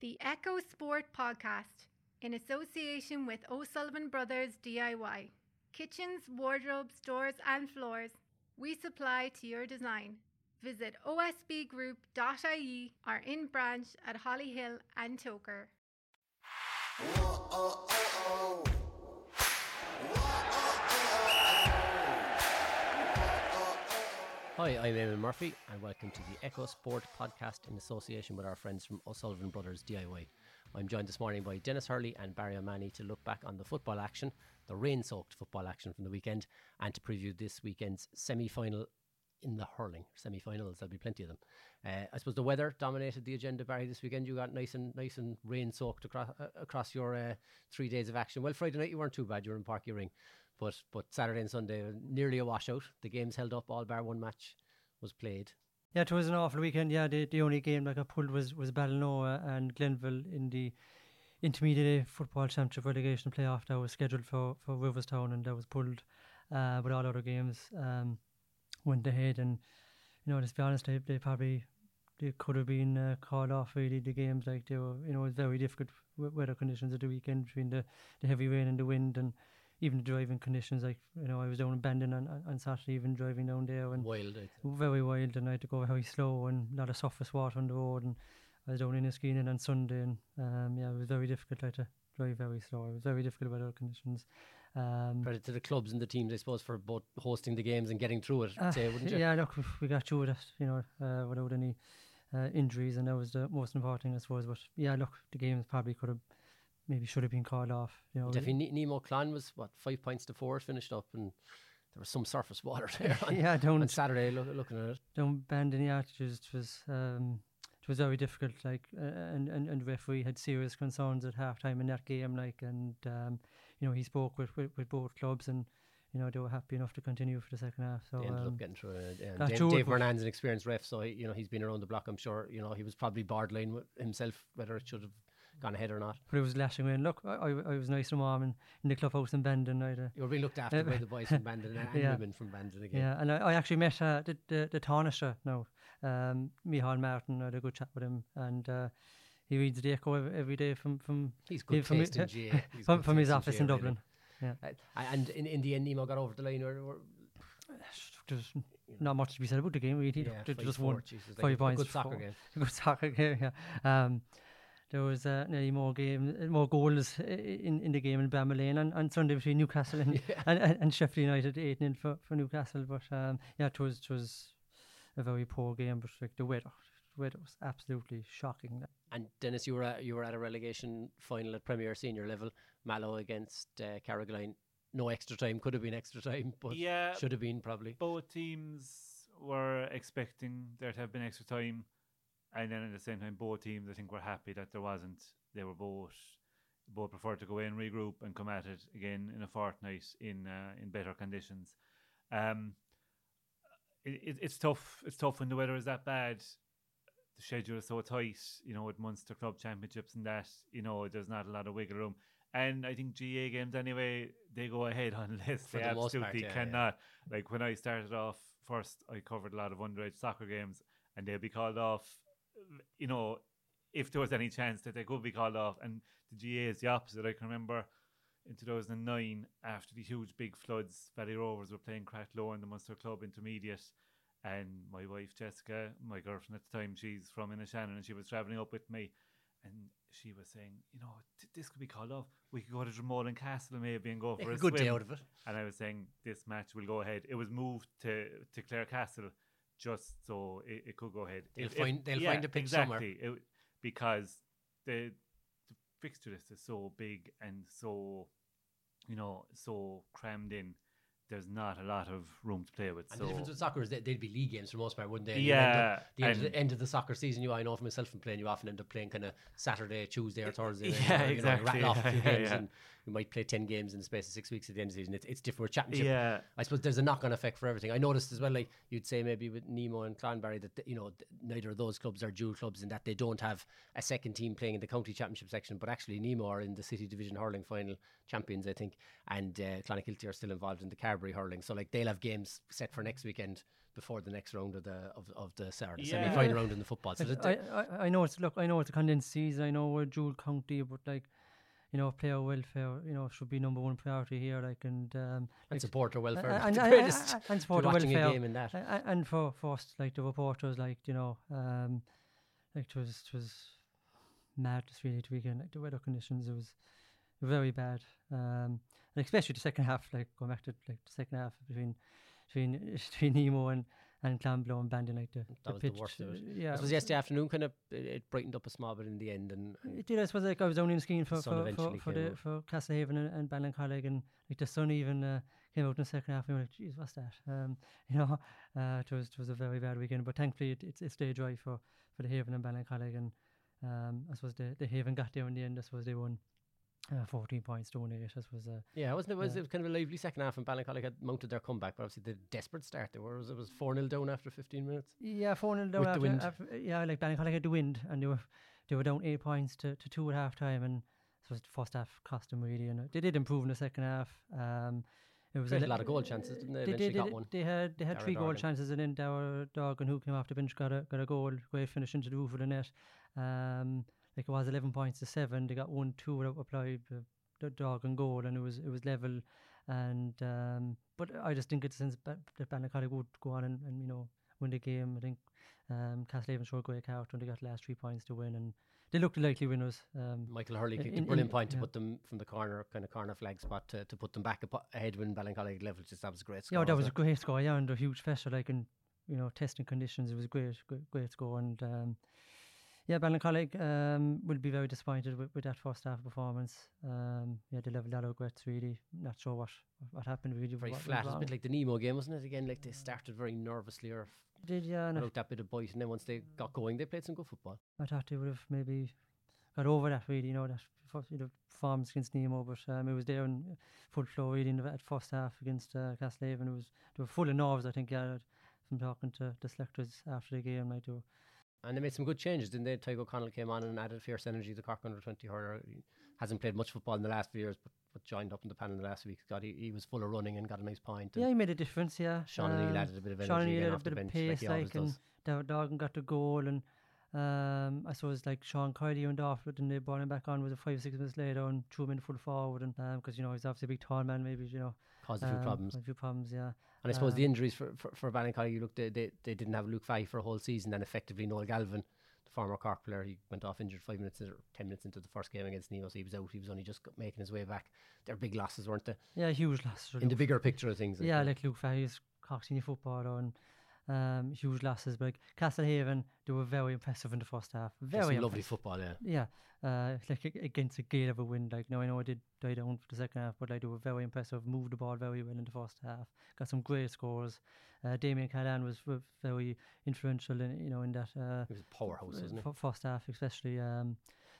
The Echo Sport Podcast, in association with O'Sullivan Brothers DIY. Kitchens, wardrobes, doors, and floors. We supply to your design. Visit osbgroup.ie or in branch at Hollyhill and Togher. Oh, oh, oh. Hi, I'm Éamonn Murphy, and welcome to the Echo Sport podcast in association with our friends from O'Sullivan Brothers DIY. I'm joined this morning by Denis Hurley and Barry O'Mahony to look back on the football action, the rain soaked football action from the weekend, and to preview this weekend's semi final in the hurling semi finals. There'll be plenty of them. Uh, I suppose the weather dominated the agenda, Barry, this weekend. You got nice and nice and rain soaked across, uh, across your uh, three days of action. Well, Friday night you weren't too bad, you were in Uí Rinn. But but Saturday and Sunday nearly a washout. The games held up. All bar one match was played. Yeah, it was an awful weekend. Yeah, the, the only game that got pulled was was Ballinora and Glenville in the intermediate football championship relegation playoff that was scheduled for for Riverstown and that was pulled. Uh, but all other games um, went ahead, and you know, let's be honest, they, they probably they could have been uh, called off really the games like they were you know it was very difficult weather conditions at the weekend between the, the heavy rain and the wind and even the driving conditions, like you know, I was down in Bandon on, on Saturday, even driving down there, and wild, very wild, and I had to go very slow and a lot of surface water on the road, and I was down in Enniskeane on Sunday, and um, yeah, it was very difficult. I had to drive very slow. It was very difficult weather conditions. Um, Credit to the clubs and the teams, I suppose, for both hosting the games and getting through it. Uh, say, wouldn't you? Yeah, look, we got through it, you know, uh, without any uh, injuries, and that was the most important thing, I suppose. But yeah, look, the games probably could have maybe should have been called off. You know, definitely Nemo Clan was what five points to four finished up, and there was some surface water there. On, yeah, down on Saturday look, looking at it. Down Bandon, yeah, it was it was, um, it was very difficult. Like, uh, and and and referee had serious concerns at halftime in that game. Like, and um, you know he spoke with, with, with both clubs and you know, they were happy enough to continue for the second half. So they ended um, up getting through it. Yeah. Dave, Dave Vernan's an experienced ref, so he, you know he's been around the block. I'm sure you know he was probably borderline himself whether it should have gone ahead or not. But it was lashing in. Look, I, I, I was nice and warm in, in the clubhouse in Bandon. I'd, uh, you were being looked after by the boys from Bandon and, yeah. women from Bandon again. Yeah, and I, I actually met uh, the the, the Taoiseach now, um, Micheál Martin. I had a good chat with him and. Uh, he reads the Echo every, every day from from he's good from, taste his, in GAA. from, from his office in Dublin. Yeah. Uh, and in, in the end, Nemo got over the line. Or, or there's not much to be said about the game. Really, yeah, just Jesus, five points. Good soccer game. Good soccer game. Yeah. Um, there was uh, nearly more game, more goals in, in the game in Bramall on, on Sunday between Newcastle and, yeah. and, and, and, Sheffield United, 8 0 for, for Newcastle. But um, yeah, it was, it was a very poor game, but like the weather, the weather was absolutely shocking. And Denis, you were at, you were at a relegation final at Premier Senior level, Mallow against uh, Carrigaline. No extra time, could have been extra time, but yeah, should have been probably. Both teams were expecting there to have been extra time and then at the same time, both teams I think were happy that there wasn't. They were both both preferred to go in, regroup, and come at it again in a fortnight in uh, in better conditions. Um, it, it's tough. It's tough when the weather is that bad. The schedule is so tight, you know, with Munster Club Championships and that, you know, there's not a lot of wiggle room. And I think GAA games anyway, they go ahead unless For they the absolutely part, yeah, cannot. Yeah. Like when I started off first, I covered a lot of underage soccer games, and they'll be called off you know, if there was any chance that they could be called off. And the GAA is the opposite. I can remember in 2009, after the huge big floods, Valley Rovers were playing Cracklow in the Munster Club Intermediate. And my wife, Jessica, my girlfriend at the time, she's from Shannon, and she was travelling up with me. And she was saying, you know, t- this could be called off. We could go to Dromoland Castle maybe and go for a, a good swim. day out of it. And I was saying, this match will go ahead. It was moved to, to Clare Castle just so it, it could go ahead. They'll if, find they'll yeah, find a pitch exactly, somewhere it, because the the fixture list is so big and so you know so crammed in there's not a lot of room to play with. And so. the difference with soccer is that they'd be league games for the most part, wouldn't they? yeah. The end, of, the end of the soccer season, you I know from myself from playing, you often end up playing kind of Saturday, Tuesday, or Thursday. Yeah, you exactly. Know, rattle off a few games, yeah. and you might play ten games in the space of six weeks at the end of the season. It's, it's different with championship. Yeah. I suppose there's a knock-on effect for everything. I noticed as well, like you'd say maybe with Nemo and Clonbarry, that you know neither of those clubs are dual clubs in that they don't have a second team playing in the county championship section, but actually Nemo are in the city division hurling final champions, I think, and uh, Clonakilty are still involved in the Carbery hurling. So like they'll have games set for next weekend before the next round of the of, of the Saturday Yeah. semi-final round in the football. So I, I, I know it's look I know it's a condensed season. I know we're dual county, but like you know player welfare you know should be number one priority here. Like and um, and like, supporter welfare, and, the greatest. and, and supporter welfare. a game in that. And for first like the reporters like you know um like it was it was madness really to weekend like the weather conditions it was very bad um and especially the second half like going back to like the second half between between between Nemo and and Clanblow and Bandon like the, That was pitch the worst of it. yeah This was yesterday afternoon, kind of. It, it brightened up a small bit in the end, and, and it did I suppose like I was only Enniskeane for for, for, for the for Castlehaven and, and Ballincollig and like the sun even uh, came out in the second half and we were like geez what's that um you know uh, it was it was a very bad weekend but thankfully it, it, it stayed dry for for the Haven and Ballincollig and um I suppose the, the Haven got there in the end I suppose they won uh, 14 points to 1 8 I suppose uh, yeah, wasn't it? Was Yeah. it was kind of a lively second half, and Ballincollig had mounted their comeback, but obviously the desperate start there was it was four 0 down after fifteen minutes. Yeah, four 0 down after, wind. after- yeah, like Ballincollig had the wind, and they were they were down eight points to, to two at half time, and so the first half cost them really, and they did improve in the second half. Um, it was a lot of goal chances, didn't they? They, did, got they, one. they had they had three goal chances, and then Dower Dorgan, who came off the bench, got a got a goal, great finish into the roof of the net. Um, like it was eleven points to seven. They got one two without applied the, dog and goal, and it was it was level. And um, but I just think it's since Ba- that Ballincollig would go on and, and you know win the game. I think um, Castlehaven showed great character, and they got the last three points to win, and they looked likely winners. Um, Michael Hurley kicked a brilliant in- point to put them from the corner, kind of corner flag spot to, to put them back ahead when Ballincollig level. Just that was a great. Score, Yeah, that was a great score. Yeah, under huge pressure, like in you know testing conditions, it was great, great, great score. And um, yeah, Ballincollig um, will be very disappointed with, with that first half performance. Um, yeah, they leveled out of regrets. Really, not sure what what happened. Really, very what flat. Went It was a bit like the Nemo game, wasn't it? Again, like they started very nervously or Did yeah, and without that bit of bite, and then once they got going, they played some good football. I thought they would have maybe got over that. Really, you know that first, you know, performance against Nemo, but um, it was there in full flow really in the at first half against uh, Castlehaven. It was they were full of nerves. I think yeah. From talking to the selectors after the game, like they were And they made some good changes, didn't they? Tadhg O'Connell came on and added fierce energy. To the Cork under twenty hurler He hasn't played much football in the last few years, but, but joined up in the panel the last week. Got he, he was full of running and got a nice point. Yeah, he made a difference. Yeah, Sean Um, added a bit of energy Sean again had a bit of pace, like he like, and does. Dow- Dawgan got the goal, and um, I suppose like Sean Kiley went off, but then they brought him back on with a five six minutes later and threw him in full forward, and because you know he's obviously a big tall man, maybe you know Caused a few um, problems. A few problems, yeah. And I suppose the Um, injuries for for, for Ballincollig, you look, they, they they didn't have Luke Fahy for a whole season, and effectively Noel Galvin, the former Cork player, he went off injured five minutes or ten minutes into the first game against Nemo, so he was out. He was only just making his way back. They're big losses, weren't they? Yeah, huge losses. In the bigger picture of things. yeah, like Luke Fahy's Cork senior footballer and um, huge losses. But Castlehaven, they were very impressive in the first half. Very lovely football, yeah. Yeah, uh, like against a gale of a wind. Like now I know I did die down for the second half, but like they were very impressive. Moved the ball very well in the first half. Got some great scores. Uh, Damien Cahalane was very influential in you know in that uh, He was a powerhouse, he? f- first half, especially. Um,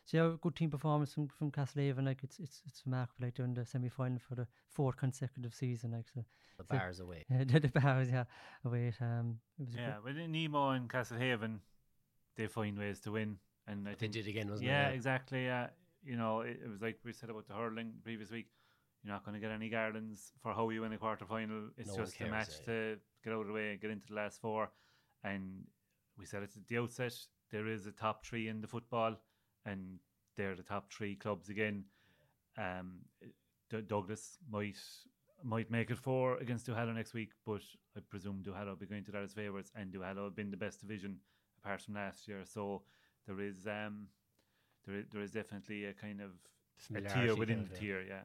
so yeah, good team performance from from Castlehaven. Like it's it's it's remarkable. Like they're the semi final for the fourth consecutive season. Like so, The so- Barrs away. the, the Barrs, yeah, away. at, Um, it was Yeah, good- but in Nemo and Castlehaven, they find ways to win, and I They think did again, wasn't yeah, it? exactly. Yeah, you know, it, it was like we said about the hurling the previous week. You're not going to get any garlands for how you win the quarter final. It's No one just a match yeah. to get out of the way, get into the last four. And we said it at the outset. There is a top three in the football, and they're the top three clubs again. Um, D- Douglas might might make it four against Duhallow next week, but I presume Duhallow will be going to that as favourites, and Duhallow have been the best division apart from last year. So there is um there is, there is definitely a kind of a Familiarity tier within the tier, yeah.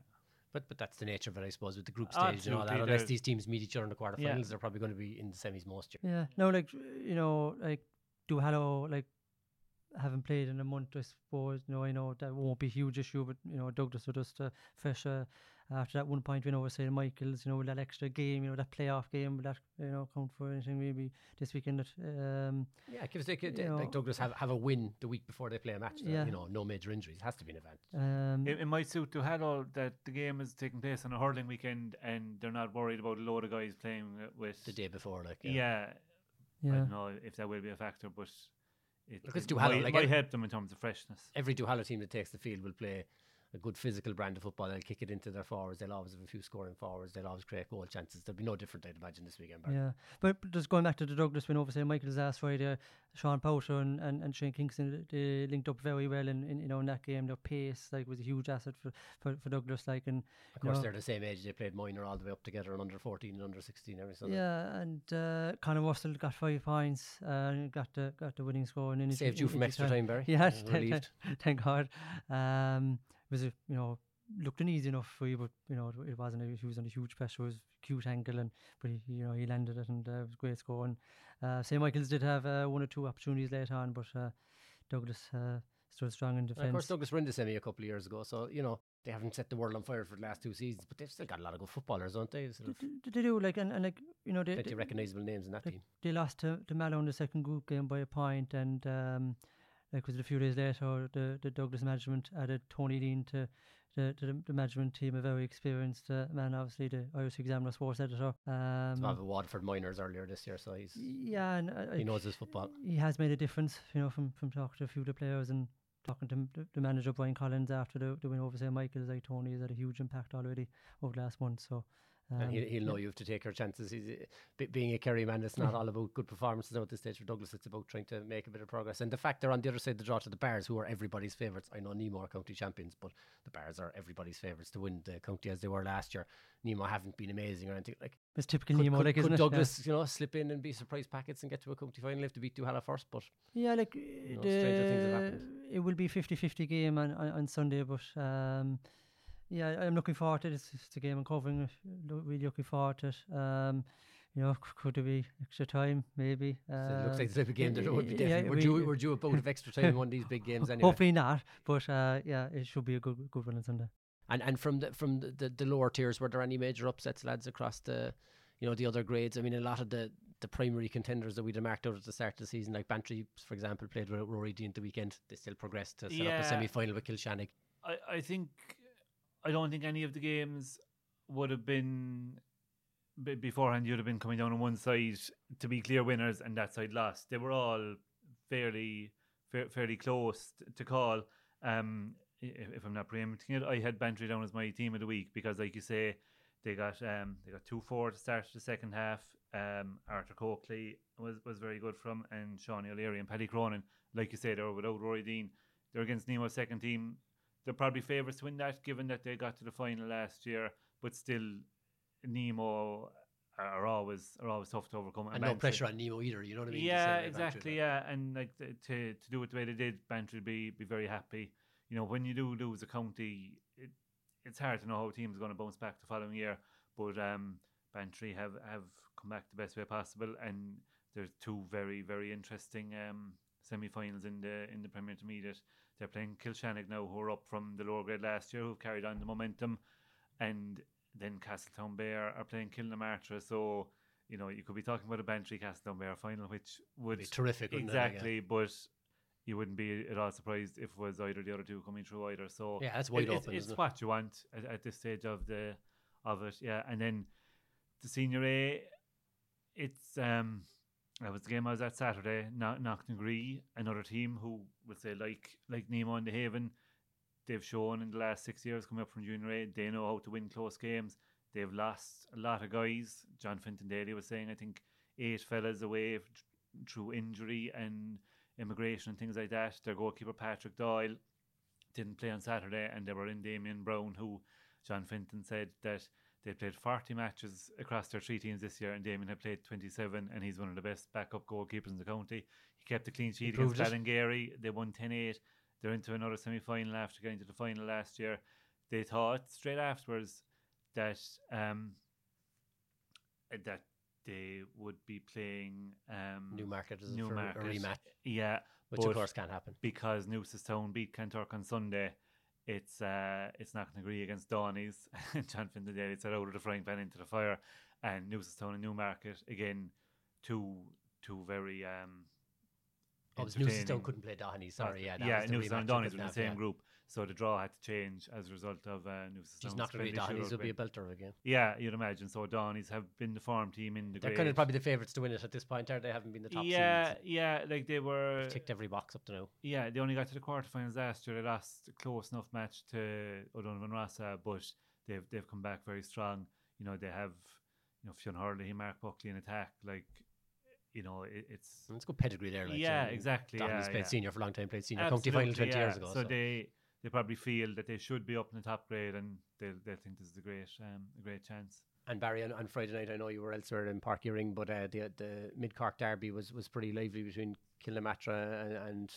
But but that's the nature of it, I suppose, with the group stage and all that. Unless they're- these teams meet each other in the quarterfinals, Yeah. they're probably going to be in the semis most years. Yeah, no, like you know, like Duhallow like haven't played in a month, I suppose. You know, I know that won't be a huge issue, but you know, Douglas are just uh, fresh uh, after that one point win over St Michael's. You know, with that extra game, you know, that playoff game, will that you know count for anything maybe this weekend? That, um, Yeah, because they could, You know- like Douglas have, have a win the week before they play a match. Yeah. Yeah. You know, no major injuries. Has to be an event. um, It, it might suit Duhallow that the game is taking place on a hurling weekend, and they're not worried about a load of guys playing with The day before, like. Yeah, I yeah, don't know if that will be a factor, but it, Look, it's it Duhallow, might, like might help them in terms of freshness. Every Duhallow team that takes the field will play a good physical brand of football. They'll kick it into their forwards. They'll always have a few scoring forwards. They'll always create goal chances. There'll be no different, I'd imagine, this weekend. Barry. Yeah, but, just going back to the Douglas win over St Michael's last Friday, Sean Powter and, and, and Shane Kingston they linked up very well in, in you know in that game. Their pace like was a huge asset for, for, for Douglas. Like and of course know, they're the same age. They played minor all the way up together and under fourteen and under sixteen every Sunday. Yeah, and uh, Conor Russell got five points and got the got the winning score and in saved you from extra time, Barry. Yeah, relieved. thank God. Um, was you know looked an easy enough for you, but you know it, wasn't. A, he was under huge pressure. It was cute angle, and but he, you know he landed it, and uh, it was a great score. And uh, St Michael's did have uh, one or two opportunities later on, but uh, Douglas uh, stood strong in defence. Of course, Douglas were in the semi a couple of years ago, so you know they haven't set the world on fire for the last two seasons, but they've still got a lot of good footballers, don't they? Sort of they, they do like and, and like you know they, plenty they, recognisable names in that like, team. they lost to, to Mallow in the second group game by a point, and um, like was it a few days later, the, the Douglas management added Tony Leen to the, to the, the management team, a very experienced uh, man, obviously the Irish Examiner sports editor. Um, Some of Waterford minors earlier this year, so he's yeah, and uh, he knows his football. he has made a difference, you know, from, from talking to a few of the players and talking to the, the manager Brian Collins after the, the win over St Michael's. Like Tony has had a huge impact already over the last month, so. Um, and he'll, he'll know you have to take your chances. He's being a Kerry man. It's not all about good performances now at this stage for Douglas. It's about trying to make a bit of progress. And the fact they're on the other side of the draw to the Barrs, who are everybody's favourites. I know Nemo are county champions, but the Barrs are everybody's favourites to win the county as they were last year. Nemo haven't been amazing or anything like. it's typical Could, Nemo, could, like could Douglas, you know, slip in and be surprise packets and get to a county final if they beat Duhallow first? But? Yeah, like know, stranger things have the, happened. it will be 50-50 game on, on, on Sunday, but um, yeah, I'm looking forward to it. It's, it's a game I'm covering. it, Really looking forward to it. Um, you know, could there be extra time? Maybe. so it looks like the type of game that it would be yeah, definitely. we're, we- due, we're due a bout of extra time in one of these big games anyway. Hopefully not, but uh, yeah, it should be a good good one on Sunday. And and from the from the, the, the lower tiers, were there any major upsets, lads, across the, you know, the other grades? I mean, a lot of the, the primary contenders that we'd have marked out at the start of the season, like Bantry, for example, played with Rory Dean at the weekend. They still progressed to set up a semi final with Kilshannig. I, I think I don't think any of the games would have been be- beforehand. You'd have been coming down on one side to be clear winners, and that side lost. They were all fairly fa- fairly close to call. Um, if, if I'm not preempting it, I had Bantry down as my team of the week because, like you say, they got um they got two four to start the second half. Um, Arthur Coakley was was very good from, and Sean O'Leary and Paddy Cronin. Like you say, they were without Rory Dean. They're against Nemo's second team. They're probably favourites to win that, given that they got to the final last year. But still, Nemo are always are always tough to overcome. And no Bantry- pressure on Nemo either, you know what I mean? Yeah, exactly. Yeah, and like to to do it the way they did, Bantry would be be very happy. You know, when you do lose a county, it, it's hard to know how a team's going to bounce back the following year. But um, Bantry have have come back the best way possible, and there's two very very interesting um semi-finals in the in the Premier Intermediate. They're playing Kilshannig now, who are up from the lower grade last year, who've carried on the momentum, and then Castletownbere are playing Kilnamartyra. So you know you could be talking about a Bantry Castletownbere final, which would Be terrific, wouldn't it, like, exactly, but you wouldn't be at all surprised if it was either the other two coming through either. So Yeah, that's wide it- open, It's isn't it? what you want at, at this stage of the of it, yeah. And then the senior A, it's um, that was the game I was at Saturday. Knock Knocknagree, another team who would say like like Nemo and the Haven, they've shown in the last six years coming up from junior A, they know how to win close games. They've lost a lot of guys. John Fintan Daly was saying, I think eight fellas away through injury and immigration and things like that. Their goalkeeper Patrick Doyle didn't play on Saturday, and they were in Damien Brown, who John Fintan said that they played 40 matches across their three teams this year, and Damien had played 27, and he's one of the best backup goalkeepers in the county. He kept a clean sheet against. Ballingeary. They won 10 8. They're into another semi final after getting to the final last year. They thought straight afterwards that um, that they would be playing um, Newmarket for a rematch, Yeah, which of course can't happen. because Newcestown beat Kanturk on Sunday, it's uh, it's not going to agree against Doheny's. and John Fintan Daly said out of the frying pan into the fire. And Newcestown and Newmarket, again, two two very um, Oh, Newcestown entertaining. couldn't play Doheny. Sorry, yeah, that yeah, was and Doheny's were in the same yeah. group, so the draw had to change as a result of uh, Newcestown's She's not going to be friendly Doheny's will be a belter again. Yeah, you'd imagine. So Doheny's have been the farm team in the They're grade. kind of probably the favourites to win it at this point, are they? Haven't been the top yeah, seeds. yeah, like they were. Ticked every box up to now. Yeah, they only got to the quarterfinals last year. They lost a close enough match to O'Donovan Rossa, but they've they've come back very strong. You know, they have you know Fionn Hurley, Mark Buckley in attack. Like, you know, it, it's And it's good pedigree there. Like, yeah, so exactly. Doheny's yeah, played yeah. senior for a long time, played senior county final Absolutely, 20 years ago. So, So, they they probably feel that they should be up in the top grade, and they they think this is a great um a great chance. And Barry, on, on Friday night, I know you were elsewhere in Park Ring, but uh, the the Mid Cork derby was, was pretty lively between Kilnamartyra and, and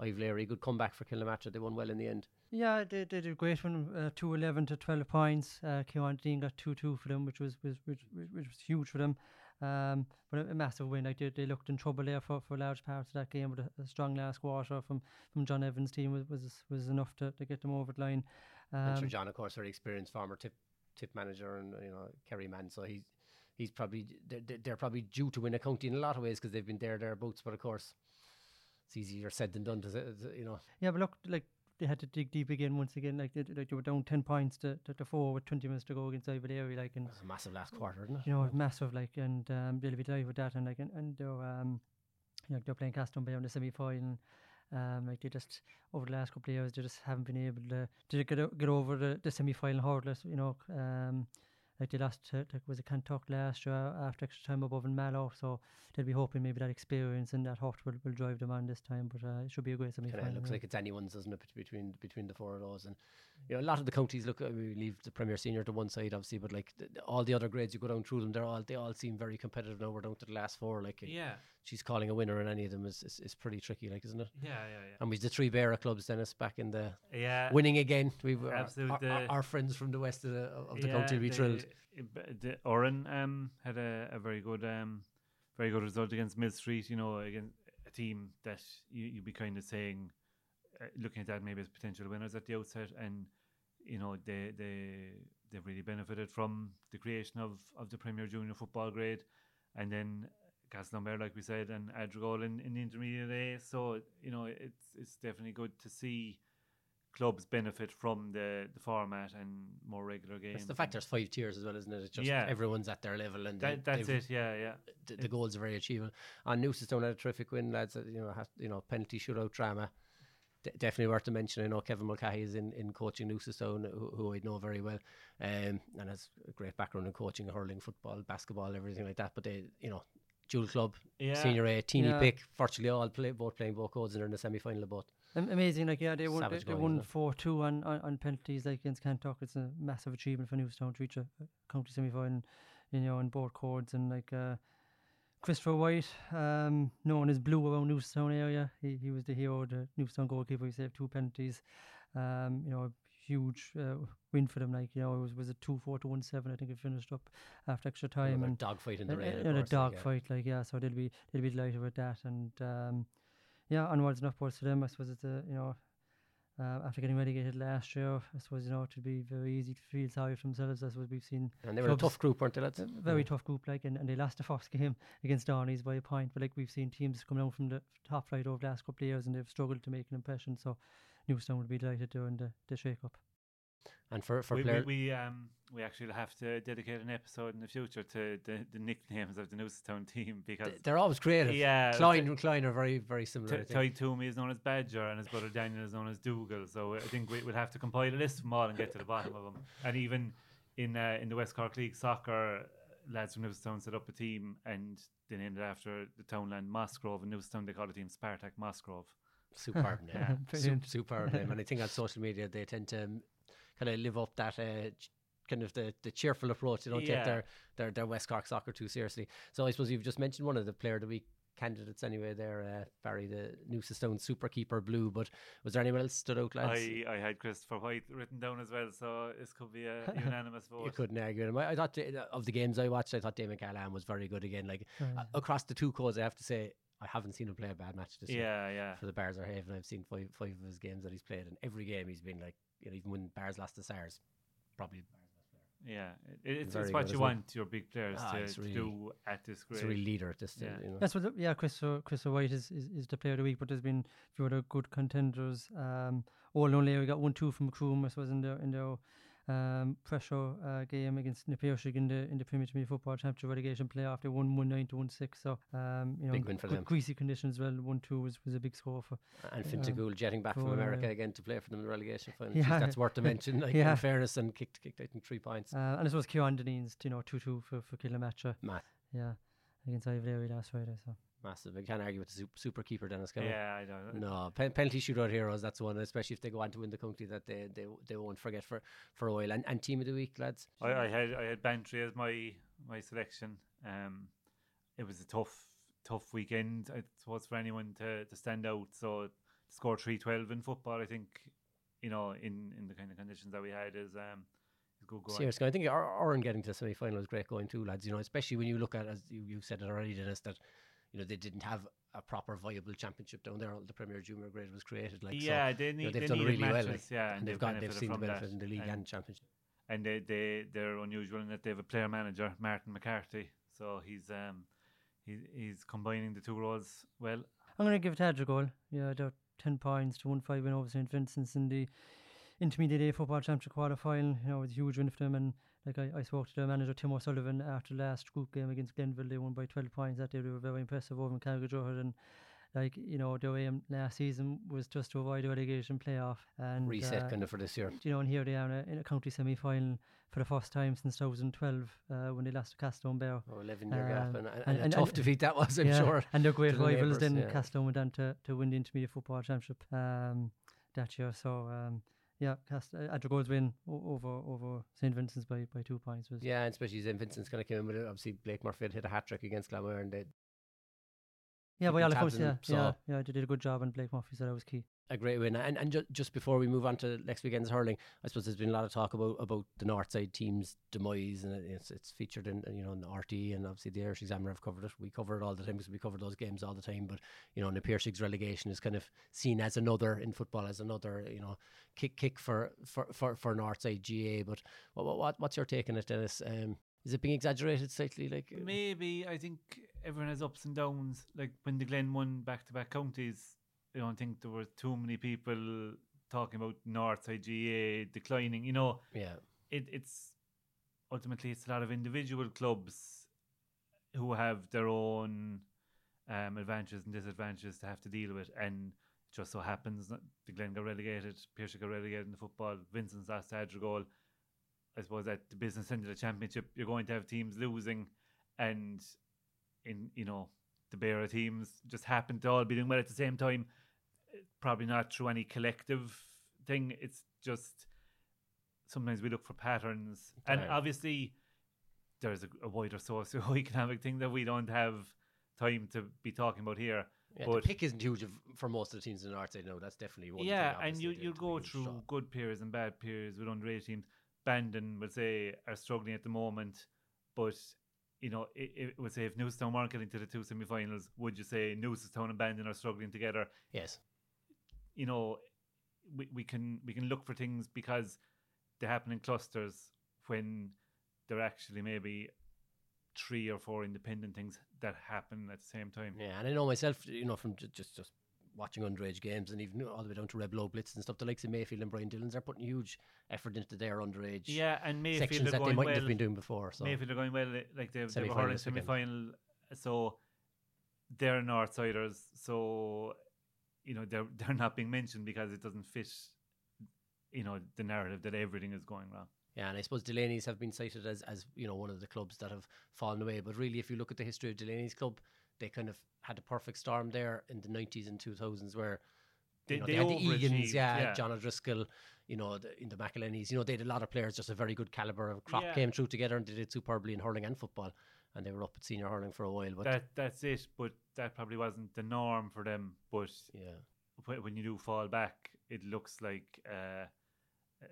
Iveleary. Good comeback for Kilnamartyra. They won well in the end. Yeah, they, they did a great one. Uh, two eleven to twelve points. Uh, Kewan Dean got two two for them, which was was which, which, which was huge for them. Um, but a, a massive win. Like they, they looked in trouble there for, for large parts of that game. But a, a strong last quarter from, from John Evans' team was was, was enough to, to get them over the line. and Sir Um, John, of course, very experienced former tip tip manager and you know Kerry man. So he's he's probably they're, they're- probably due to win a county in a lot of ways because they've been there thereabouts. But of course, it's easier said than done. To, say- to- you know, yeah, but look, like they had to dig deep again once again. Like they, like they were down ten points to, to, to four with twenty minutes to go against Iveleary. Like and it was a massive last quarter, isn't it? you know, massive like, and um, they'll be delighted with that, and like, and, and they're um, you know, they're playing Castletownbere on the semi final. Um, like they just over the last couple of years, they just haven't been able to to get o- get over the, the semi final hurdle. You know, um, like they lost to, to was it Kanturk last year after extra time above in Mallow, so they'll be hoping maybe that experience and that heart will, will drive them on this time. But uh, it should be a great semi Kind final. of looks like it's anyone's, doesn't it, between between the four of those? And you know, a lot of the counties look. I mean, we leave the Premier Senior to one side, obviously, but like the, the- all the other grades, you go down through them, they're all they all seem very competitive. Now we're down to the last four. Like Yeah, she's calling a winner in any of them is, is is pretty tricky, like isn't it? yeah, yeah, yeah. And we've the three Beara clubs, Denis, back in the yeah. Winning again. We were Absolute, our, our, uh, our friends from the west of the, of the Yeah, country We thrilled. The Urhan um, had a, a very good um, very good result against Mill Street. You know, against a team that you you'd be kind of saying, uh, looking at that maybe as potential winners at the outset, and you know they they they've really benefited from the creation of of the Premier Junior football grade, and then. Castlemaine, like we said, and Adrigole in, in the intermediate A. So you know, it's it's definitely good to see clubs benefit from the, the format and more regular games. It's the fact there's five tiers as well, isn't it? It's just Yeah. everyone's at their level and they, That, that's it. Yeah, yeah. the, the goals are very achievable. And Newcestown had a terrific win, lads. uh, You know, has, you know, penalty shootout drama. D- definitely worth to mention. I know Kevin Mulcahy is in, in coaching Newcestown, who, who I know very well, um, and has a great background in coaching hurling, football, basketball, everything like that. But they, you know, dual club, Yeah. senior A, teeny Yeah. pick, virtually all play both playing both codes and they're in the semi final both. Amazing, like yeah, they won. They, Savage they won four two on, on on penalties like against Kanturk. It's a massive achievement for Newcestown to reach a, county semi final, you know, in both chords and like uh, Christopher White, um, known as Blue around Newcestown area. He he was the hero, the Newcestown goalkeeper. He saved two penalties. Um, you know, huge uh, win for them. Like you know, it was was a two four to one seven. I think it finished up after extra time. Another and dogfight in the rain. uh, of yeah, the course, dog like, uh, fight, like yeah. So they'll be they'll be delighted with that, and um, yeah, onwards and upwards to them. I suppose it's a you know. Uh, after getting relegated last year, I suppose you know it would be very easy to feel sorry for themselves. I suppose we've seen And they were a tough group, weren't they, lads? a very tough group, like, and, and they lost the first game against Doheny's by a point. But like we've seen teams come down from the top flight over the last couple of years, and they've struggled to make an impression. So Newcestown would be delighted during the, the shake up. And for, for we, we, players. we um we actually have to dedicate an episode in the future to the, the nicknames of the Newcestown team because They're always creative. yeah, Klein and Klein are very, very similar. T-. Ty Toomey is known as Badger and his brother Daniel is known as Dougal. So I think we, we'll have to compile a list of them all and get to the bottom of them. And even in uh, in the West Cork League soccer, lads from Newcestown set up a team and they named it after the townland Mosgrove. In Newcestown, they call the team Spartak Mosgrove. Superb name. Yeah. Su- superb name. And I think on social media they tend to kind of live up that uh, kind of the, the cheerful approach. They don't take their, their, their West Cork soccer too seriously. So I suppose you've just mentioned one of the player of the week candidates anyway there, uh, Barry, the Newcestown super keeper blue. But was there anyone else stood out, lads? I, I had Christopher White written down as well, so this could be a unanimous vote. you couldn't argue him. I, I thought uh, of the games I watched, I thought Damien Cahalane was very good again. Like Uh, uh, across the two codes, I have to say I haven't seen him play a bad match this year. Yeah, yeah. for the Barrs or Haven. I've seen five five of his games that he's played, and every game he's been like, you know, even when Barrs lost to Sars, probably Yeah, it, it's, Very it's what as you well. want your big players Ah, to, it's to do at this grade. It's a real leader at this. Yeah. You know. That's what, the, yeah, Chris O- Chris White is, is, is the player of the week, but there's been a few other good contenders. Um, Old only we got one two from Macroom, I suppose, in their in their um, pressure uh, game against Napier in the in the Premier League Football Championship relegation playoff. They won one nine to one six. So um, you know, Big win for them. greasy conditions. as Well, one two was, was a big score for. And Um, Fintagool jetting back from America uh, again to play for them in the relegation final. Yeah. Jeez, that's worth to mention. Like Yeah. in fairness, and kicked kicked I think three points. Uh, and I was Kieran Deneen's, you know, two two for for Kilnamartyra. Matt, Yeah, against Iveleary last Friday. So massive. I can't argue with the super, super keeper Denis. Can? Yeah, I don't know. No, pen- penalty shootout heroes. That's one, especially if they go on to win the country that they they, they won't forget for for a while. And, and team of the week, lads. I, I had I had Bantry as my my selection. Um, it was a tough tough weekend. It was for anyone to, to stand out. So score three twelve in football, I think you know in, in the kind of conditions that we had is um is good going. Seriously, I think Or- Urhan getting to the semi final is great going too, lads. You know, especially when you look at as you, you said it already, Denis, that you know they didn't have a proper viable championship down there. The Premier Junior grade was created. Like so, yeah, they you know, need they've they done needed really well. Like, yeah, and they've they've got they've seen the from benefit that. in the league and, and championship. and they they they're unusual in that they have a player manager, Martin McCarthy. So he's um he's he's combining the two roles well. I'm going to give Tadge a goal. Yeah, they're 10 points to 1 5 win over St. Vincent's in the Intermediate A Football Championship qualifying. You know, it was a huge win for them. And like I, I spoke to their manager, Tim O'Sullivan, after last group game against Glenville. They won by 12 points that day. They were very impressive over in Carrigajohar. And like, you know, their aim last season was just to avoid a relegation playoff. And Reset uh, kind of for this year. you know, and here they are in a, in a county semi final for the first time since 2012 uh, when they lost to Castletownbere. Oh, 11 year gap Um, and, and, and- a tough and- defeat that was, I'm yeah, sure. And their great the rivals neighbours, then yeah. Castone went on to, to win the Intermediate Football Championship um, that year. So um, yeah, Cast uh, Adra win over over St Vincent's by, by two points was Yeah, and especially St. Vincent's kind of came in with it. Obviously, Blake Murphy had hit a hat trick against Glanmire and they yeah by all accounts yeah yeah yeah they did a good job and Blake Murphy said that was key. A great win. And and ju- just before we move on to next weekend's hurling, I suppose there's been a lot of talk about about the Northside team's demise, and it's it's featured in you know in the RT and obviously the Irish Examiner have covered it. We cover it all the time because we cover those games all the time. But you know, the Piercing's relegation is kind of seen as another in football as another you know kick kick for for for, for Northside GAA. But what, what what's your take on it, Denis? Um, is it being exaggerated slightly? Like uh, Maybe I think everyone has ups and downs. Like when the Glen won back to back counties, I don't think there were too many people talking about Northside GAA declining. You know, yeah, it, it's ultimately it's a lot of individual clubs who have their own um, advantages and disadvantages to have to deal with, and it just so happens that the Glen got relegated, Pierce got relegated in the football, Vincent's lost to Adrigole. I suppose at the business end of the championship, you're going to have teams losing, and in you know the Beara teams just happen to all be doing well at the same time. Probably not through any collective thing. It's just sometimes we look for patterns, and obviously there's a, a wider socio-economic thing that we don't have time to be talking about here. yeah But- the pick isn't huge for most of the teams in the Northside. No, that's definitely one. yeah, thing, and you you go through strong. good periods and bad periods with underage teams. Bandon would say are struggling at the moment, but you know, it, it would say if Newcestown weren't getting to the two semi-finals, would you say Newcestown and Bandon are struggling together? Yes. You know, we, we can we can look for things because they happen in clusters when there are actually maybe three or four independent things that happen at the same time. Yeah, and I know myself, you know, from ju- just just watching underage games and even all the way down to Red Low Blitz and stuff. The likes of Mayfield and Brian Dillons are putting huge effort into their underage Yeah, and Mayfield sections that they mightn't well. have been doing before. So Mayfield are going well, like they've, they've a Semi-final hurling semi-final, so they're Northsiders. So you know they're they're not being mentioned because it doesn't fit, you know, the narrative that everything is going wrong. yeah, and I suppose Delaney's have been cited as as you know one of the clubs that have fallen away. But really, if you look at the history of Delaney's club, they kind of had a perfect storm there in the nineties and two thousands where. They- you know, they they, had the Egan's, yeah, yeah. John O'Driscoll, you know, the, in the McElhennys, you know, they had a lot of players, just a very good caliber of crop Yeah. came through together and did it superbly in hurling and football, and they were up at senior hurling for a while. But that that's it. But that probably wasn't the norm for them. But yeah, wh- when you do fall back, it looks like uh,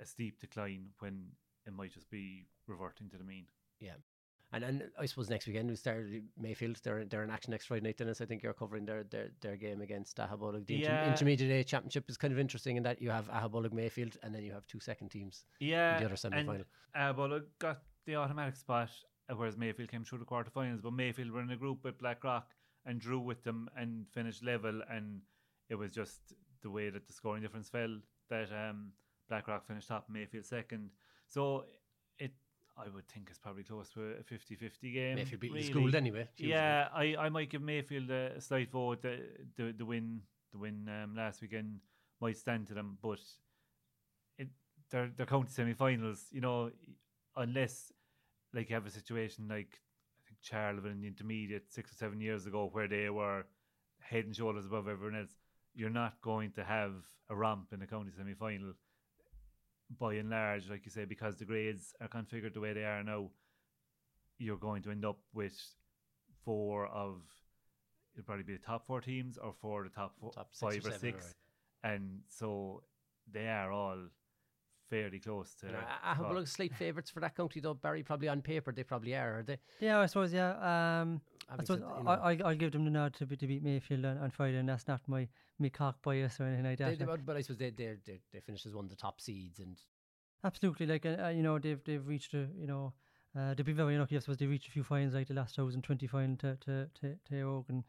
a steep decline when it might just be reverting to the mean. Yeah. And and I suppose next weekend we start Mayfield. They're they're in action next Friday night. Denis, I think you're covering their their, their game against Aghabullogue. The inter- Yeah. intermediate A championship is kind of interesting in that you have Aghabullogue Mayfield, and then you have two second teams Yeah, in the other semi final. Bullock got the automatic spot, whereas Mayfield came through the quarterfinals. But Mayfield were in a group with Blackrock and drew with them and finished level. And it was just the way that the scoring difference fell that um, Blackrock finished top, Mayfield second. So it, I would think, it's probably close to a 50-50 game. Mayfield beat really. the school anyway. Yeah, I, I might give Mayfield a, a slight vote. The the, the win the win um, last weekend might stand to them, but it they're they're county semi-finals. You know, unless like you have a situation like I think Charleville in the intermediate six or seven years ago where they were head and shoulders above everyone else. You're not going to have a romp in the county semi-final by and large, like you say, because the grades are configured the way they are now. You're going to end up with four of it'll probably be the top four teams or four of the top, four, Top five or or, six, and so they are all fairly close to. And to Aghabullogue top. slight favourites for that county though. Barry probably on paper they probably are. Are they? Yeah, I suppose. Yeah. Um, I suppose said you know, I, I, I'll give them the nod to, be, to beat Mayfield on, on Friday, and that's not my me cock bias or anything like that. they, but, but I suppose they they they, they finished as one of the top seeds and Absolutely, like uh, uh, you know, they've they've reached a you know, uh, they've been very lucky. I suppose they reached a few finals, like the last 2020 final to to to, to Oregon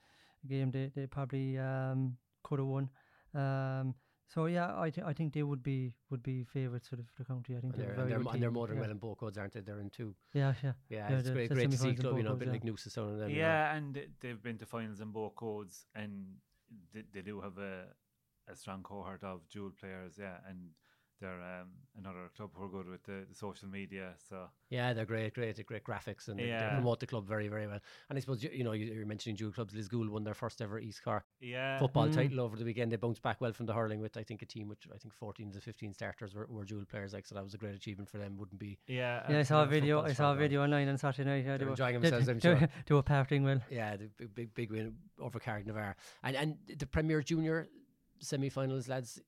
game. They they probably um could have won. Um, so yeah, I th- I think they would be would be favourites for the, for the county. I think and they're, they're, very and they're, good and they're team, yeah. well in both codes, aren't they? They're in two. Yeah, yeah. Yeah, Yeah, it's the- great, the great to see club, you know, a bit yeah. like Noosa Stone and them. you know. Yeah, and they've been to finals in both codes, and they, they do have a a strong cohort of dual players. Yeah, and they're um, another club who are good with the, the social media. So Yeah, they're great, great, great graphics, and they, they promote the club very, very well. And I suppose you, you know you, you're mentioning dual clubs. Lisgoold won their first ever East Cork yeah, football Mm. title over the weekend. They bounced back well from the hurling with I think a team which I think 14 to 15 starters were, were dual players. Like so, that was a great achievement for them. Wouldn't be yeah, Yeah, I saw a video. I saw a fun, video online on Saturday night. Yeah, They're they were enjoying they- themselves, I'm they sure. They were partying well. yeah, the big, big, big win over Carricknavar. And and the Premier Junior semi-finals, lads.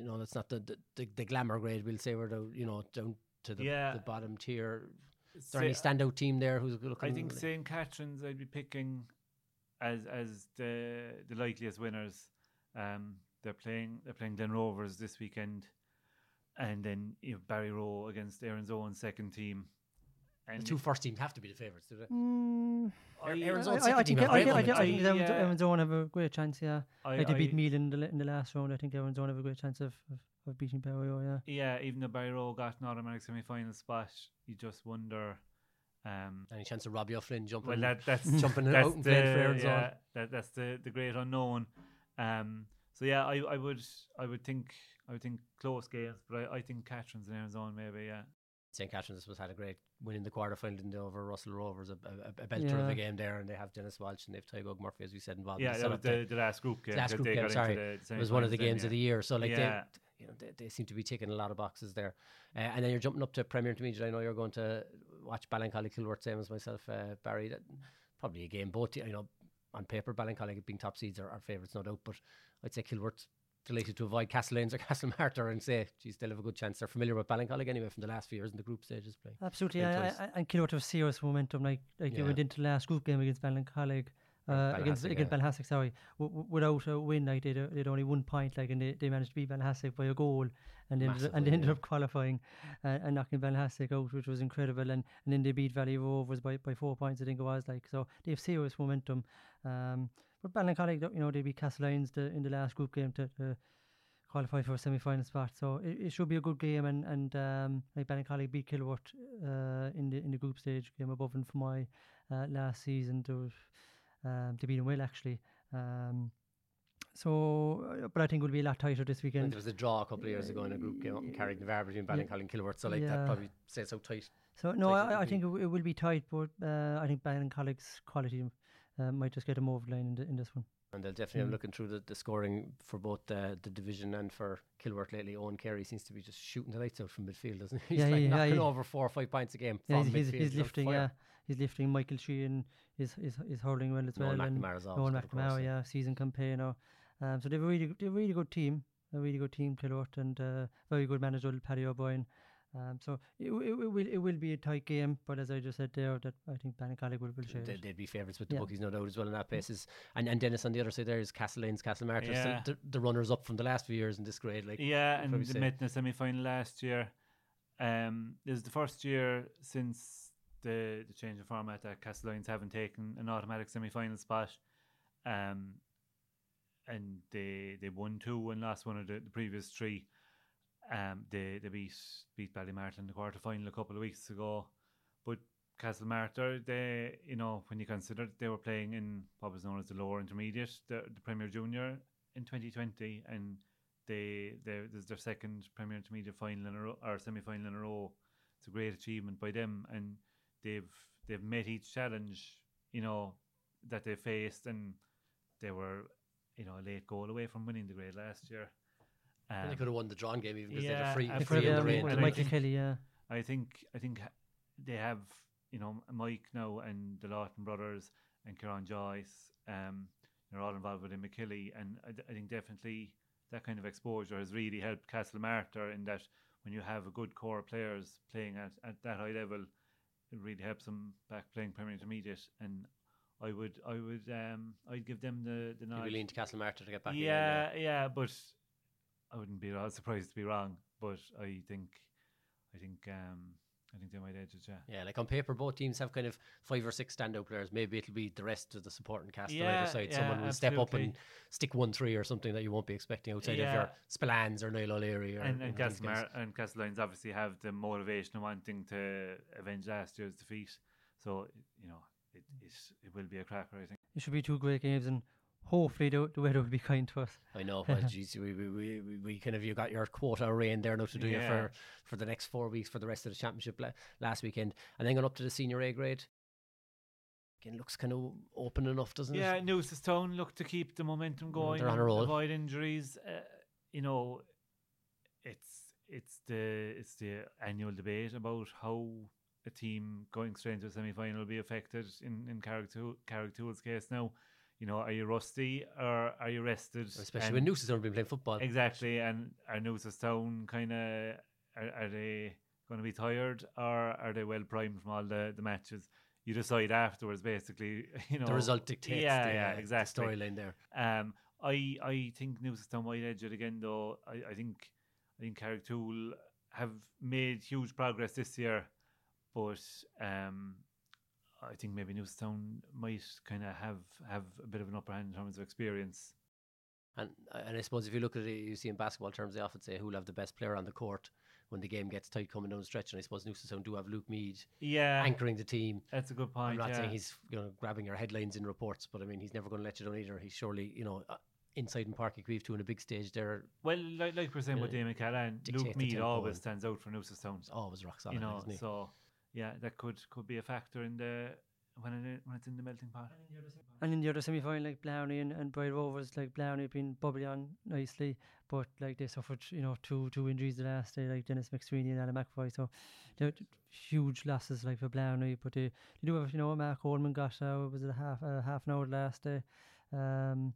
You know, that's not the the, the, the glamour grade. We'll say we're the you know down to the, Yeah. the bottom tier. Is there any standout team there who's looking? I think St. Catherine's I'd be picking as as the the likeliest winners. Um, they're playing they're playing Glen Rovers this weekend, and then you have Barryroe against Erin's own second team. The two first teams have to be the favourites, do they? Mm, Aaron- I- Aaron's I, own I, I think have I, think- I, I think Evans, Yeah. Evans have a great chance. Yeah, I, like they beat I- Meal in the la- in the last round. I think Erin's Own have a great chance of of, of beating Barryroe. Yeah. Yeah, even though Barryroe got an automatic semi-final spot, you just wonder. Um, Any chance of Robbie O'Flynn jumping? well, that that's jumping that's out and playing for the- Erin's Own. yeah, that, that's the the great unknown. Um, so yeah, I, I would I would think I would think close games, but I, I think Catherine's and Erin's Own maybe yeah. St. Catherine's was had a great win in the quarterfinal didn't over Russell Rovers, a, a, a belter of a game there, and they have Dennis Walsh and they've Tygog Murphy, as we said, involved. in Yeah, the that was the, the last group game. last group they game, sorry. it was one of the games yeah. of the year. So like Yeah. they, you know, they, they seem to be ticking a lot of boxes there. Uh, and then you're jumping up to Premier Intermediate. I know you're going to watch Ballincollig Kilworth, same as myself, uh, Barry. That, probably a game both. You know, on paper, Ballincollig being top seeds are, are favourites, no doubt. But I'd say Kilworth delighted to avoid Castlelyons or Castle Martyr and say, geez, they'll have a good chance. They're familiar with Ballincollig anyway from the last few years in the group stages play. Absolutely, yeah, twice. and- Kilworth have serious momentum. Like like they went into the last group game against Ballincollig, uh, against against yeah. Ballinhassig, sorry, w- w- without a win, like they'd, they'd only one point, like, and they, they managed to beat Ballinhassig by a goal, and they ended, up- and they ended yeah. up qualifying uh, and knocking Ballinhassig out, which was incredible, and, and then they beat Valley Rovers by, by four points, I think it was, like, so they have serious momentum. Um, but Ballincollig, you know, they beat Castle Lyons the, in the last group game to, to qualify for a semi-final spot. So it, it should be a good game, and and um, like Ballincollig beat Kilworth uh, in the in the group stage game above and for my uh, last season. To um, to beat them well actually. Um, so, uh, but I think it will be a lot tighter this weekend. there was a draw a couple of years ago in a group game up in Carricknavar between Yeah. Ballincollig and Kilworth. So like Yeah. that probably says how tight So no, tight I, I think it, it will be tight, but uh, I think Ballincollig's quality uh, might just get over the line in, the, in this one. And they'll definitely, I'm Mm. looking through the, the scoring for both the, the division and for Kilworth lately. Owen Carey seems to be just shooting the lights out from midfield, doesn't he? He's Yeah, like yeah, yeah, knocking he- over four or five points a game Yeah, from he's, midfield. he's, he's lifting. Yeah, he's lifting. Michael Sheehan is is is hurling well as Noel well. and McNamara's always Noel good, of course, McNamara, yeah, season campaigner. Um, so they've a really, they're a really good team, a really good team, Kilworth, and uh, very good manager, Paddy O'Brien. Um, so it, it, it will it will be a tight game, but as I just said there, that I think Ballincollig will, will share. They, it. would be favourites with the Yeah. bookies, no doubt, as well in that basis. And and Denis on the other side there is Castlelyons, Castle Martyrs, Yeah. the, the runners up from the last few years in this grade. Like Yeah, and probably they say. met in the semi final last year. Um, this is the first year since the the change of format that Castlelyons haven't taken an automatic semi final spot. Um, and they they won two and lost one of the, the previous three. Um, they they beat beat Ballymartle in the quarter final a couple of weeks ago, but Castle Martyr, they you know when you consider they were playing in what was known as the lower intermediate, the, the Premier Junior in 2020, and they they this is their second Premier Intermediate final in a row or semi final in a row. It's a great achievement by them, and they've they've met each challenge, you know, that they faced, and they were, you know, a late goal away from winning the grade last year. And they Um, could have won the drawn game even because they had a free, I a They free could in the um, rain. with and I Michael think- Kelly, yeah. I think I think they have you know Mike now and the Lawton brothers and Kieran Joyce. Um, they're all involved with Imokilly, and I think definitely that kind of exposure has really helped Castle Martyr in that when you have a good core of players playing at, at that high level, it really helps them back playing Premier Intermediate. And I would I would um I'd give them the the You'd be leaning to Castle Martyr to get back yeah, again. yeah, but I wouldn't be at all surprised to be wrong. But I think I think um I think they might edge it. Yeah. Yeah, like on paper, both teams have kind of five or six standout players. Maybe it'll be the rest of the supporting cast on either side. yeah, Someone will step up and stick one three or something that you won't be expecting outside of your Spillans or Niall O'Leary. Or, and you and know, these Castle, guys. Mar- and Castle obviously have the motivation of wanting to avenge last year's defeat. So you know it it, it will be a cracker. I think. It should be two great games, and hopefully the, the weather will be kind to us. I know. Well, geez, we, we, we, we- we kind of you got your quota of rain there now to do you Yeah. for for the next four weeks for the rest of the championship la- last weekend, and then going up to the senior A grade. Again, looks kind of open enough, doesn't it? Yeah, it? Newcestown Town look to keep the momentum going. they're on a roll. Avoid injuries. Uh, you know, it's it's the it's the annual debate about how a team going straight into a semi final will be affected. In in Carrigtwohill's case now, you know, are you rusty or are you rested? Especially And- when Noose has been playing football. Exactly, and are Newcestown kind of are, are they going to be tired or are they well primed from all the, the matches? You decide afterwards, basically. You know the result dictates Yeah, the, yeah, uh, the exactly. storyline there. Um, I I think Newcestown might edge it again, though. I, I think I think Carrigtwohill have made huge progress this year, but um, I think maybe Newcestown might kind of have have a bit of an upper hand in terms of experience. And and I suppose if you look at it, you see in basketball terms, they often say who'll have the best player on the court when the game gets tight coming down the stretch. And I suppose Newcestown do have Luke Meade Yeah, anchoring the team. that's a good point. I'm not yeah. saying he's you know grabbing your headlines in reports, but I mean he's never going to let you down either. He's surely you know uh, inside in Páirc Uí Chaoimh too on a big stage there. Well, like, like we're saying with. Damien Cahalane, Luke Meade always stands out for Newcestown. He's always rock solid, You know, so yeah, that could could be a factor in the when it when it's in the melting pot. And in the other semi final, like Blarney and, and Bride Rovers, like Blarney have been bubbly on nicely, but like they suffered, you know, two two injuries the last day, like Dennis McSweeney and Alan McFoy. So they're huge losses like for Blarney, but they, they do have, you know, Mark Coleman got uh, it was it a half uh, half an hour last day. Um,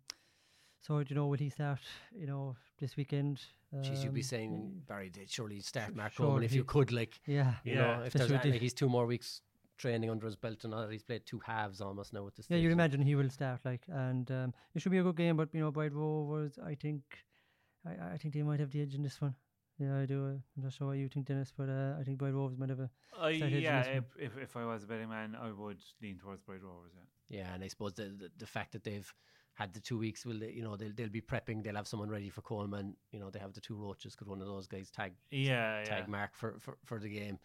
so do you know, will he start? You know, this weekend. Jeez, you'd be Um, saying Barry, they'd surely start Sh- Mark sure, Coleman if you could, like Yeah, you Yeah, know, if there's especially like, he's two more weeks training under his belt and all that. He's played two halves almost now at this Yeah, stage. you'd imagine he will start like, and um, it should be a good game. But you know, Bride Rovers, I think, I, I think they might have the edge in this one. Yeah, I do. Uh, I'm not sure what you think, Dennis, but uh, I think Bride Rovers might have a. I Slight edge in yeah, if, if if I was a betting man, I would lean towards Bride Rovers. Yeah. Yeah, and I suppose the, the the fact that they've had the two weeks, will they, you know they'll they'll be prepping. They'll have someone ready for Coleman. You know they have the two roaches. Could one of those guys tag Yeah, yeah. tag Mark for, for, for the game?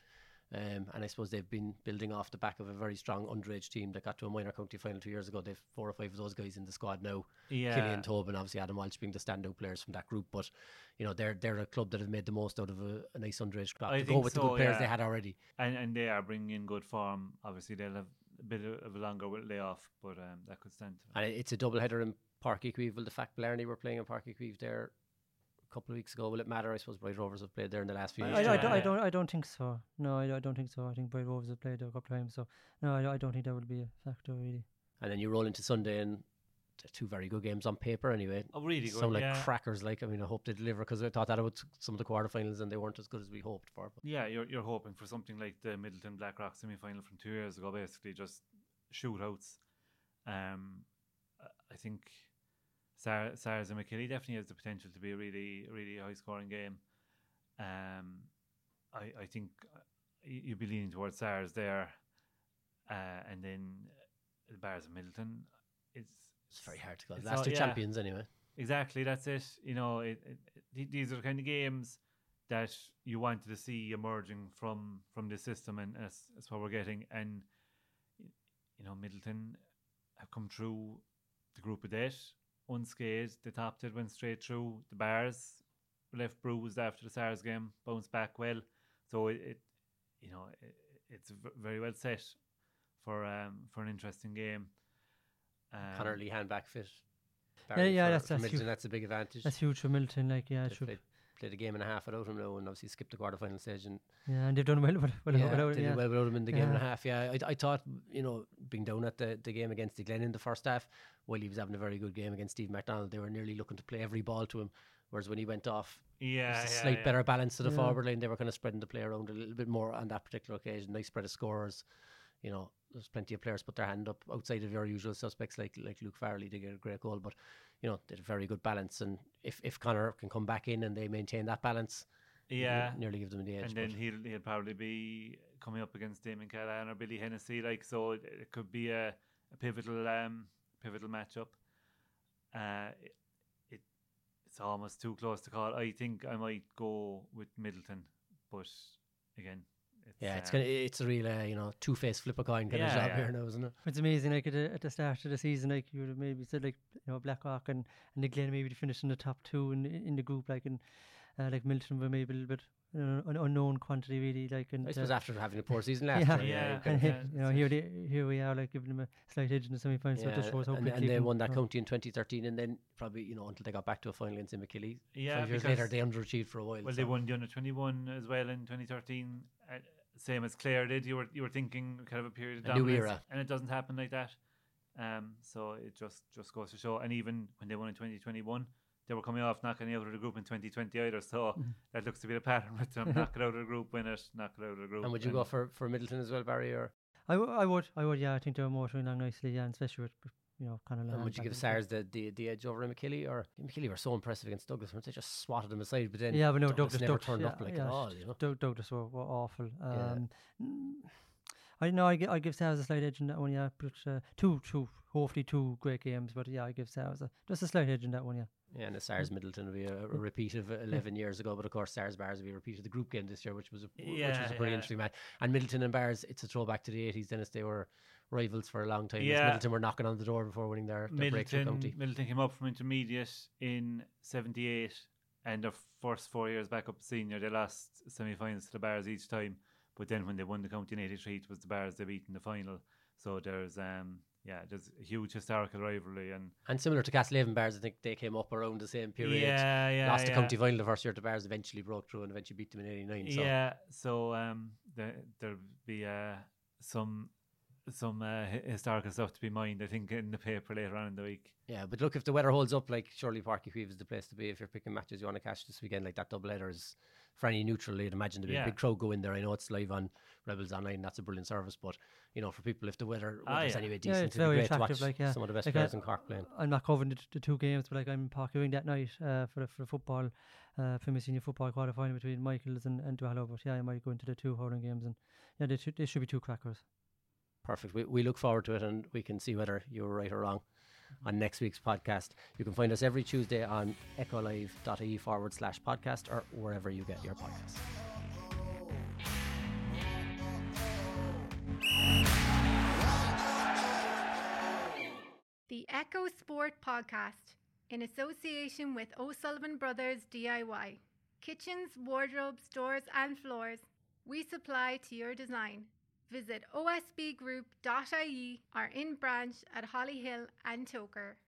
Um, and I suppose they've been building off the back of a very strong underage team that got to a minor county final two years ago. They've four or five of those guys in the squad now. Yeah. Killian Tobin, obviously Adam Walsh being the standout players from that group. But you know they're they're a club that have made the most out of a, a nice underage club I to go with the good players they had already. and and they are bringing in good form. Obviously, they'll have a bit of of a longer layoff, but um, that could stand. to. And it's a double header in Páirc Uí Chaoimh. The fact Blarney were playing in Páirc Uí Chaoimh there a couple of weeks ago. Will it matter? I suppose Bride Rovers have played there in the last few I, years. I, too. I, don't, I don't. I don't think so. No, I, I don't think so. I think Bride Rovers have played there a couple of times. So no, I, I don't think that would be a factor really. And then you roll into Sunday and they're two very good games on paper anyway. Oh, really good. Sound like yeah. crackers. Like I mean, I hope they deliver because I thought that about some of the quarterfinals and they weren't as good as we hoped for. But Yeah, you're you're hoping for something like the Midleton Blackrock semi final from two years ago, basically just shootouts. Um, I think Sar- Sars and Imokilly definitely has the potential to be a really really high scoring game. Um, I I think uh, you'd be leaning towards Sars there, uh, and then the Barrs of Midleton. It's it's very hard to go. It's Last all- two yeah. champions anyway. Exactly, that's it. You know, it, it, it, these are the kind of games that you wanted to see emerging from from the system, and that's, that's what we're getting. And you know, Midleton have come through the group of death unscathed. The top did went straight through. The Barrs left bruised after the Sars game, bounced back well. So it, it you know, it, it's v- very well set for um for an interesting game. Um, Conor Lehane back fit. Yeah, Barry yeah, for- that's- for that's Midleton, huge. that's a big advantage. That's huge for Milton. Like yeah, should, played, played a game and a half without him now, and obviously skipped the quarterfinal stage. And yeah, and they've done well with, with, yeah, without they it. did Yeah. well without him in the game and a half. Yeah, I, I thought you know being down at the, the game against the Glen in the first half, while he was having a very good game against Steve McDonnell, they were nearly looking to play every ball to him. Whereas when he went off, yeah, There's a yeah, slight yeah. better balance to the Yeah. forward line. They were kind of spreading the play around a little bit more on that particular occasion. Nice spread of scorers. You know, there's plenty of players put their hand up outside of your usual suspects like like Luke Farley. They get a great goal, but you know, they had a very good balance. And if if Connor can come back in and they maintain that balance, Yeah, nearly give them the edge. and then he'll he'll probably be coming up against Damien Cahalane or Billy Hennessy, like so. It, it could be a, a pivotal um pivotal matchup. Uh, it, it it's almost too close to call. I think I might go with Midleton, but again, it's, yeah, it's um, gonna it's a real uh, you know two faced flip a coin kind of job yeah. here now, isn't it? It's amazing. Like at the, at the start of the season, like you would have maybe said like you know Blackrock and and the Glen maybe to finish in the top two in in the group, like and uh, like Milton were maybe a little bit you know, an unknown quantity really. Like and I suppose uh, after having a poor season last Yeah. year, Yeah. you and kind of- he- yeah, you know here they, here we are like giving them a slight edge in the semi final. so it just shows how and, quickly and they won that county in 2013, and then probably you know until they got back to a final against Imokilly. Yeah, Five years later, because- they underachieved for a while. Well, so. they won the under twenty one as well in twenty thirteen. Uh, same as Clare did. You were you were thinking kind of a period of A new era. and it doesn't happen like that. Um, so it just just goes to show. And even when they won in twenty twenty one, they were coming off knocking out of the group in twenty twenty either. So that looks to be the pattern with them: knock it out of the group, win it, knock it out of the group. And would you go for, for Midleton as well, Barry? Or I, w- I would, I would, yeah. I think they were motoring along nicely, yeah, and especially with you know kind of. and would you give Sars the, the, the edge over Imokilly? Or Imokilly were so impressive against Douglas, weren't they? Just swatted them aside, but then Yeah, but no, Douglas, Douglas, never Douglas turned yeah, up like yeah, at all. You know, Doug, Douglas were, were awful. Um, mm, I know I, gi- I give Sars a slight edge in that one, yeah. But uh, two, two, hopefully two great games. But yeah, I give Sars a, just a slight edge in that one, yeah. yeah. And the Sars Midleton will be a, a repeat of eleven years ago, but of course Sars Barrs will be a repeat of the group game this year, which was a, which was a pretty yeah. interesting match. And Midleton and Barrs, it's a throwback to the eighties. Dennis, they were rivals for a long time. Yeah. Midleton were knocking on the door before winning their, their breakthrough Midleton, county. Midleton came up from intermediate in '78, and their first four years back up senior, they lost semi-finals to the Barrs each time. But then when they won the county in '83, it was the Barrs they beat in the final. So there's um yeah, there's a huge historical rivalry, and And similar to Castlehaven Barrs, I think they came up around the same period. yeah, yeah, Lost yeah. the county final the first year. The Barrs eventually broke through and eventually beat them in '89. So Yeah, so um, there there'll be uh some some uh, historical stuff to be mined. I think in the paper later on in the week. Yeah, but look, if the weather holds up, like surely Páirc Uí Chaoimh is the place to be if you're picking matches you want to catch this weekend. Like that double header is for any neutral, you'd imagine there'd be Yeah. a big crowd go in there. I know it's live on Rebels Online, that's a brilliant service, but you know, for people, if the weather Ah, weather's yeah. anyway Yeah, decent, it's it'd be very great to attractive, watch like, yeah. some of the best Like, players uh, in Cork playing. I'm not covering the, the two games, but like I'm in Páirc Uí Rinn that night uh, for the for the football, uh, for my senior football quarter final between Michaels and and Duhallow. But yeah, I might go into the two hurling games, and yeah, they should they should be two crackers. Perfect. We, we look forward to it and we can see whether you were right or wrong on next week's podcast. You can find us every Tuesday on echolive.ie forward slash podcast or wherever you get your podcasts. The Echo Sport Podcast in association with O'Sullivan Brothers DIY. Kitchens, wardrobes, doors, and floors. We supply to your design. Visit osbgroup.ie or in branch at Hollyhill and Togher.